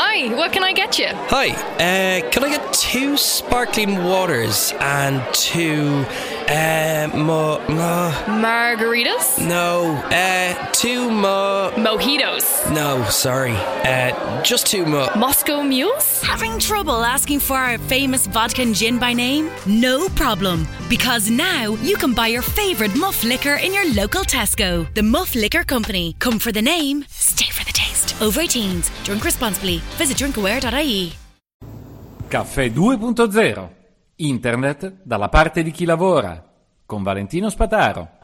Hi, what can I get you? Hi, uh, can I get two sparkling waters and two, uh, mo, mo, Margaritas? no, uh, two mo, Mojitos? no, sorry, uh, just two mo. Moscow mules? Having trouble asking for our famous vodka and gin by name? No problem, because now you can buy your favourite Muff liquor in your local Tesco. The Muff Liquor Company. Come for the name, stay for the taste. Over 18s. Drink responsibly. Visit drinkaware.ie. Caffè 2.0 Internet dalla parte di chi lavora con Valentino Spataro.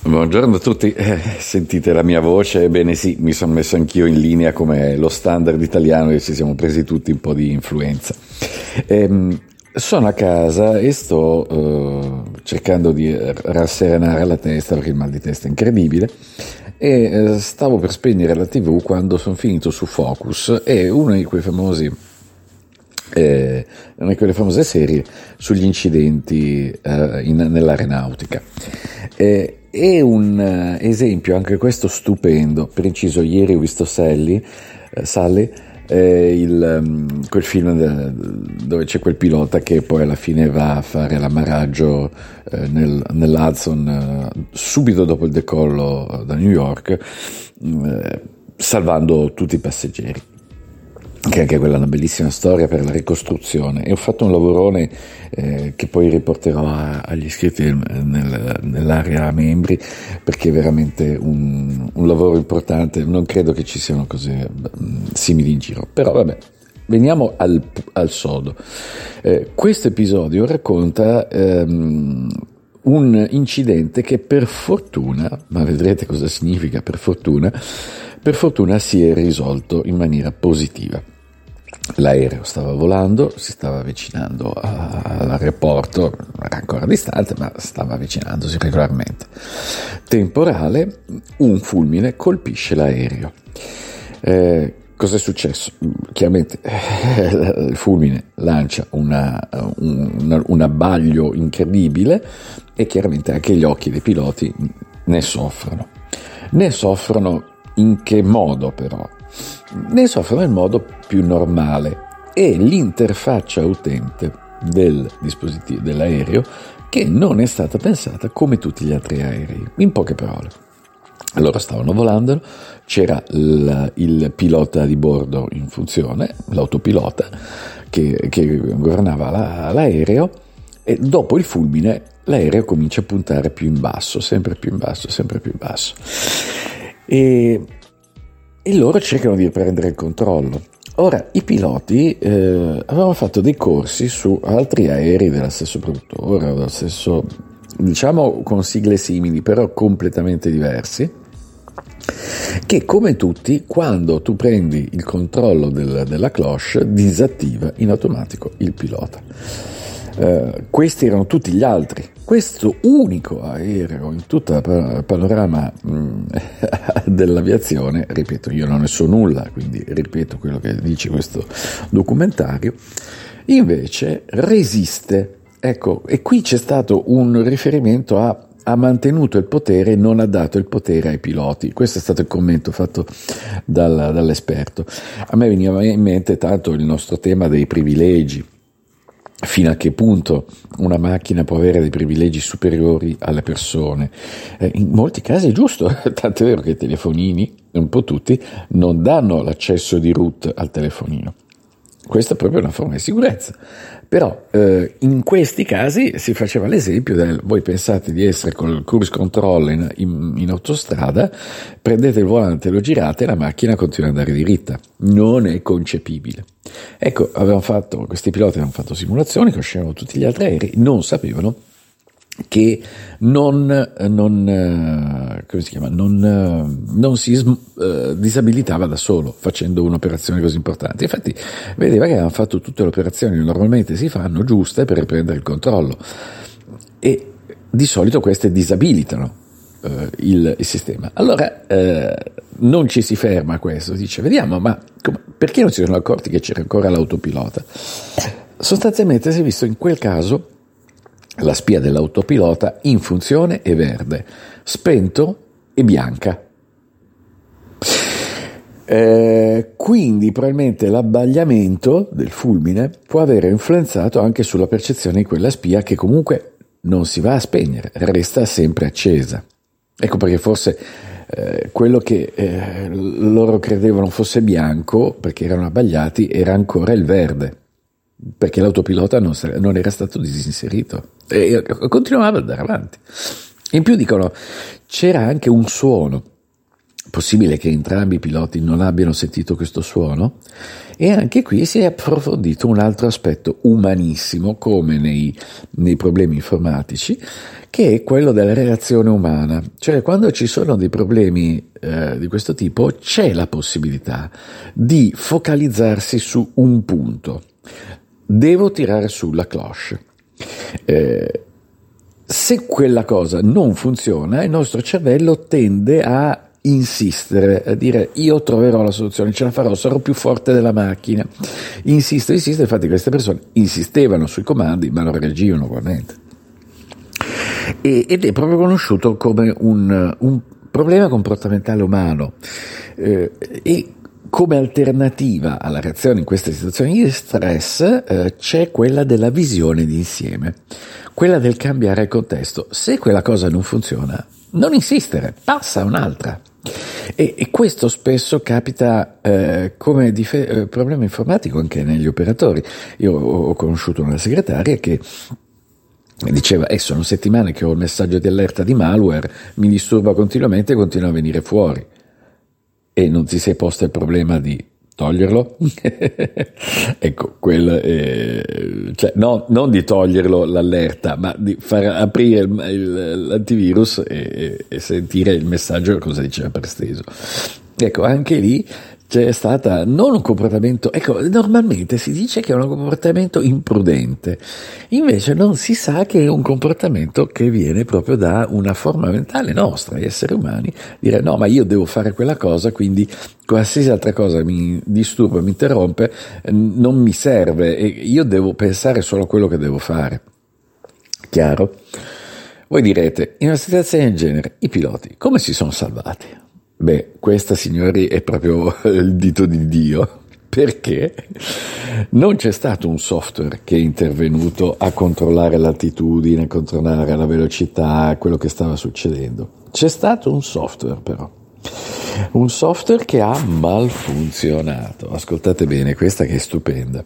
Buongiorno a tutti, eh, sentite la mia voce? Ebbene sì, mi sono messo anch'io in linea come lo standard italiano e ci siamo presi tutti un po' di influenza. Ehm, sono a casa e sto eh, cercando di rasserenare la testa perché il mal di testa è incredibile. E eh, stavo per spegnere la tv quando sono finito su Focus. E uno di quei famosi eh, una di quelle famose serie sugli incidenti eh, in, nell'aeronautica. È un eh, esempio, anche questo stupendo, preciso, ieri ho visto Sally, eh, Sally eh, il, um, quel film dove c'è quel pilota che poi alla fine va a fare l'ammaraggio eh, nel, nell'Hudson eh, subito dopo il decollo da New York, eh, salvando tutti i passeggeri che anche quella è una bellissima storia per la ricostruzione e ho fatto un lavorone eh, che poi riporterò a, agli iscritti nel, nell'area membri perché è veramente un, un, lavoro importante non credo che ci siano cose simili in giro però vabbè Veniamo al, al sodo. Eh, questo episodio racconta ehm, un incidente che per fortuna, ma vedrete cosa significa per fortuna, per fortuna si è risolto in maniera positiva. L'aereo stava volando, si stava avvicinando all'aeroporto, era ancora distante, ma stava avvicinandosi regolarmente. Temporale, un fulmine colpisce l'aereo. Eh, Cos'è successo? Chiaramente eh, il fulmine lancia una, un, un abbaglio incredibile e chiaramente anche gli occhi dei piloti ne soffrono. Ne soffrono in che modo però? Ne soffrono nel modo più normale e l'interfaccia utente del dispositivo dell'aereo che non è stata pensata come tutti gli altri aerei. In poche parole. Allora stavano volando, c'era il, il, pilota di bordo in funzione, l'autopilota, che, che governava la, l'aereo e dopo il fulmine l'aereo comincia a puntare più in basso, sempre più in basso, sempre più in basso. E, e loro cercano di riprendere il controllo. Ora, i piloti eh, avevano fatto dei corsi su altri aerei dello stesso produttore, dello stesso, diciamo con sigle simili, però completamente diversi che come tutti quando tu prendi il controllo del, della cloche disattiva in automatico il pilota. Uh, questi erano tutti gli altri. Questo unico aereo in tutto il panorama mh, dell'aviazione, ripeto, io non ne so nulla, quindi ripeto quello che dice questo documentario, invece resiste. Ecco, e qui c'è stato un riferimento a ha mantenuto il potere e non ha dato il potere ai piloti. Questo è stato il commento fatto dal, dall'esperto. A me veniva in mente tanto il nostro tema dei privilegi. Fino a che punto una macchina può avere dei privilegi superiori alle persone? Eh, in molti casi è giusto, tanto è vero che i telefonini, un po' tutti, non danno l'accesso di root al telefonino. Questa è proprio una forma di sicurezza. Però eh, in questi casi si faceva l'esempio del voi pensate di essere col cruise control in, in, in autostrada, prendete il volante, lo girate e la macchina continua ad andare diritta. Non è concepibile. Ecco, avevano fatto, questi piloti avevano fatto simulazioni, conoscevano tutti gli altri aerei, non sapevano che non, non, come si, chiama? non, non si uh, disabilitava da solo facendo un'operazione così importante. Infatti vedeva che avevano fatto tutte le operazioni che normalmente si fanno giuste per riprendere il controllo e di solito queste disabilitano il, il, sistema. Allora uh, non ci si ferma a questo, dice vediamo ma come, perché non si sono accorti che c'era ancora l'autopilota? Sostanzialmente si è visto in quel caso La spia dell'autopilota in funzione è verde, spento e bianca. Eh, quindi probabilmente l'abbagliamento del fulmine può aver influenzato anche sulla percezione di quella spia che comunque non si va a spegnere, resta sempre accesa. Ecco perché forse eh, quello che eh, loro credevano fosse bianco, perché erano abbagliati, era ancora il verde, perché l'autopilota non, non era stato disinserito e continuava ad andare avanti. In più dicono c'era anche un suono Possibile che entrambi i piloti non abbiano sentito questo suono? E anche qui si è approfondito un altro aspetto umanissimo, come nei, nei problemi informatici, che è quello della reazione umana. Cioè, quando ci sono dei problemi eh, di questo tipo, c'è la possibilità di focalizzarsi su un punto. Devo tirare sulla cloche. Eh, se quella cosa non funziona, il nostro cervello tende a insistere, a dire io troverò la soluzione, ce la farò, sarò più forte della macchina. Insiste, insiste, infatti queste persone insistevano sui comandi ma non reagivano ugualmente. E, ed è proprio conosciuto come un, un problema comportamentale umano eh, e come alternativa alla reazione in queste situazioni di stress eh, c'è quella della visione d'insieme, quella del cambiare contesto. Se quella cosa non funziona, non insistere, passa a un'altra. E, e, questo spesso capita eh, come dife- eh, problema informatico anche negli operatori. Io ho, ho conosciuto una segretaria che diceva eh, sono settimane che ho il messaggio di allerta di malware, mi disturba continuamente e continua a venire fuori. E non ti sei posto il problema di toglierlo? ecco, quel, eh, cioè, no, non di toglierlo l'allerta, ma di far aprire il, il, l'antivirus e, e, sentire il messaggio cosa diceva per steso. Ecco, anche lì c'è stata non un comportamento, ecco, normalmente si dice che è un comportamento imprudente, invece non si sa che è un comportamento che viene proprio da una forma mentale nostra, gli esseri umani, dire no, ma io devo fare quella cosa, quindi qualsiasi altra cosa mi disturba, mi interrompe, non mi serve e io devo pensare solo a quello che devo fare. Chiaro? Voi direte, in una situazione del genere, i piloti come si sono salvati? Beh, questa signori è proprio il dito di Dio, perché non c'è stato un software che è intervenuto a controllare l'altitudine, a controllare la velocità, quello che stava succedendo. C'è stato un software però. Un software che ha malfunzionato. Ascoltate bene, questa che è stupenda.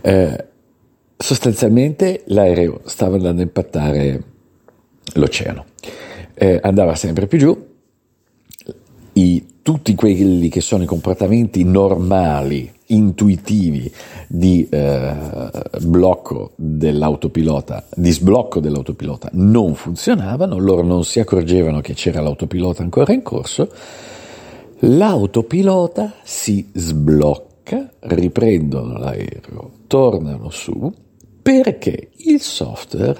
Eh, sostanzialmente l'aereo stava andando a impattare l'oceano. Eh, andava sempre più giù, i, tutti quelli che sono i comportamenti normali, intuitivi di eh, blocco dell'autopilota, di sblocco dell'autopilota non funzionavano, loro non si accorgevano che c'era l'autopilota ancora in corso, l'autopilota si sblocca, riprendono l'aereo, tornano su perché il software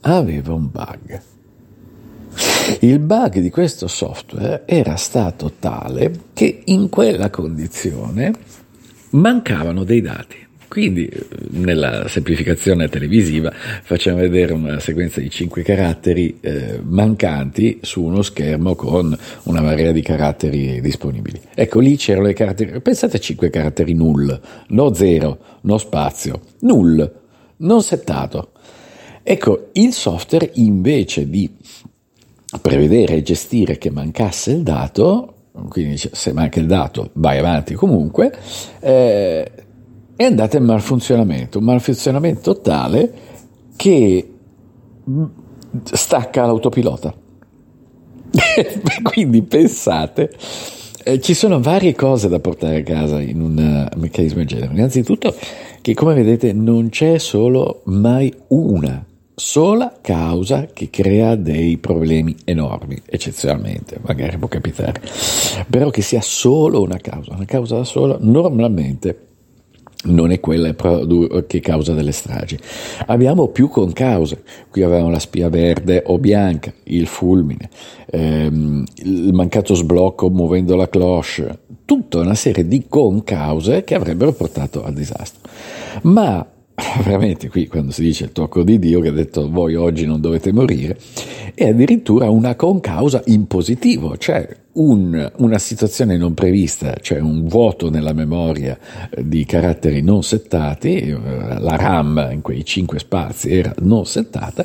aveva un bug. Il bug di questo software era stato tale che in quella condizione mancavano dei dati. Quindi nella semplificazione televisiva facciamo vedere una sequenza di 5 caratteri eh, mancanti su uno schermo con una marea di caratteri disponibili. Ecco, lì c'erano i caratteri, pensate a 5 caratteri null, no zero, no spazio, null, non settato. Ecco, il software invece di prevedere e gestire che mancasse il dato, quindi se manca il dato vai avanti comunque, eh, è andata in malfunzionamento, un malfunzionamento tale che stacca l'autopilota. quindi pensate, eh, ci sono varie cose da portare a casa in un uh, meccanismo del genere. Innanzitutto che come vedete non c'è solo mai una sola causa che crea dei problemi enormi, eccezionalmente, magari può capitare, però che sia solo una causa, una causa da sola normalmente non è quella che causa delle stragi. Abbiamo più concause, qui avevamo la spia verde o bianca, il fulmine, ehm, il mancato sblocco muovendo la cloche, tutta una serie di concause che avrebbero portato al disastro. Ma veramente qui quando si dice il tocco di Dio che ha detto voi oggi non dovete morire, è addirittura una concausa in positivo, cioè un, una situazione non prevista, cioè un vuoto nella memoria eh, di caratteri non settati, eh, la RAM in quei cinque spazi era non settata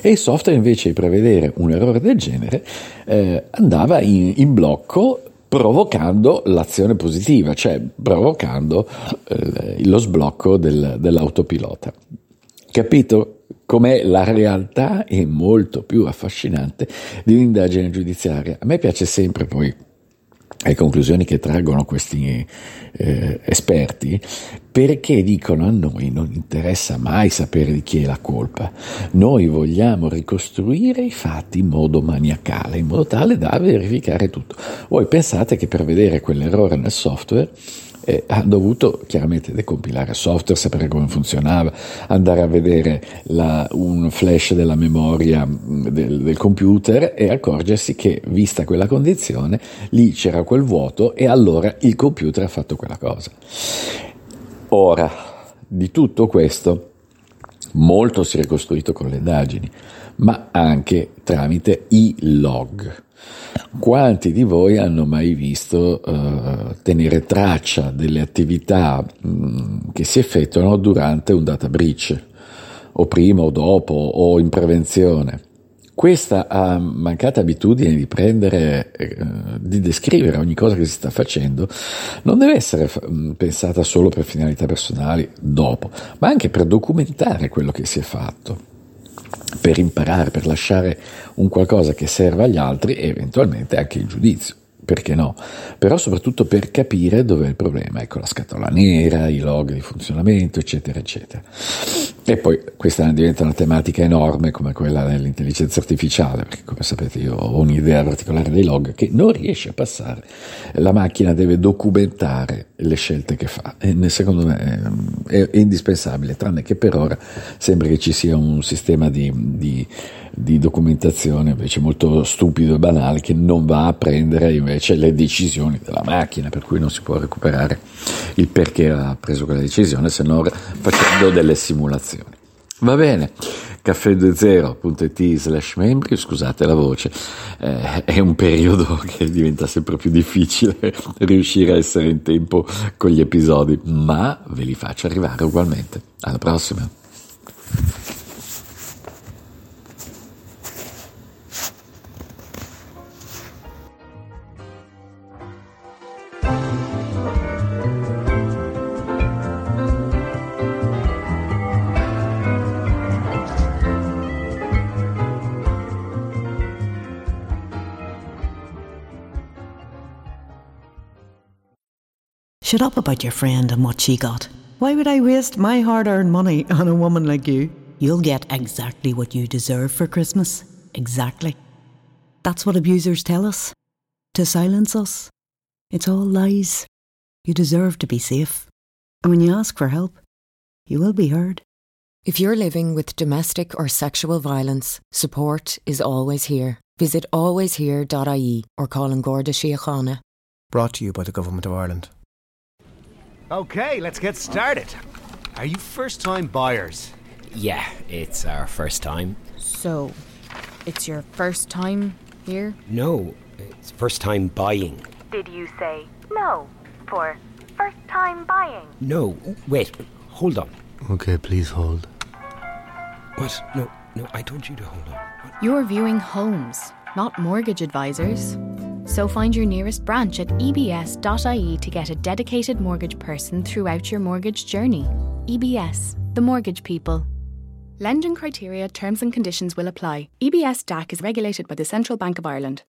e il software invece di prevedere un errore del genere eh, andava in, in blocco provocando l'azione positiva, cioè provocando eh, lo sblocco del, dell'autopilota. Capito com'è la realtà è molto più affascinante di un'indagine giudiziaria. A me piace sempre poi le conclusioni che traggono questi eh, esperti perché dicono a noi non interessa mai sapere di chi è la colpa, noi vogliamo ricostruire i fatti in modo maniacale, in modo tale da verificare tutto. Voi pensate che per vedere quell'errore nel software eh, ha dovuto chiaramente decompilare il software, sapere come funzionava, andare a vedere la, un flash della memoria mm, del, del, computer e accorgersi che, vista quella condizione, lì c'era quel vuoto e allora il computer ha fatto quella cosa. Ora, di tutto questo, molto si è ricostruito con le indagini, ma anche tramite i log. Quanti di voi hanno mai visto uh, tenere traccia delle attività mh, mm, che si effettuano durante un data breach, o prima o dopo, o in prevenzione? Questa uh, mancata abitudine di prendere, uh, di descrivere ogni cosa che si sta facendo, non deve essere f- mm, pensata solo per finalità personali dopo, ma anche per documentare quello che si è fatto per imparare, per lasciare un qualcosa che serva agli altri e eventualmente anche il giudizio perché no? Però soprattutto per capire dove è il problema, ecco la scatola nera, i log di funzionamento, eccetera, eccetera. E poi questa diventa una tematica enorme come quella dell'intelligenza artificiale, perché come sapete io ho un'idea particolare dei log che non riesce a passare. La macchina deve documentare le scelte che fa e secondo me è, è indispensabile, tranne che per ora sembra che ci sia un sistema di, di di documentazione invece molto stupido e banale che non va a prendere invece le decisioni della macchina, per cui non si può recuperare il perché ha preso quella decisione se non facendo delle simulazioni. Va bene, caffè20.it slash membri, scusate la voce, eh, è un periodo che diventa sempre più difficile riuscire a essere in tempo con gli episodi, ma ve li faccio arrivare ugualmente. Alla prossima! Shut up about your friend and what she got. Why would I waste my hard earned money on a woman like you? You'll get exactly what you deserve for Christmas. Exactly. That's what abusers tell us. To silence us. It's all lies. You deserve to be safe. And when you ask for help, you will be heard. If you're living with domestic or sexual violence, support is always here. Visit alwayshere.ie or call an Gorda Síochána. Brought to you by the Government of Ireland. Okay, let's get started. Are you first time buyers? Yeah, it's our first time. So, it's your first time here? No, it's first time buying. Did you say no for first time buying? No, wait, hold on. Okay, please hold. What? No, no, I told you to hold on. What? You're viewing homes, not mortgage advisors. So find your nearest branch at ebs.ie to get a dedicated mortgage person throughout your mortgage journey. EBS, the mortgage people. Lending criteria, terms and conditions will apply. EBS DAC is regulated by the Central Bank of Ireland.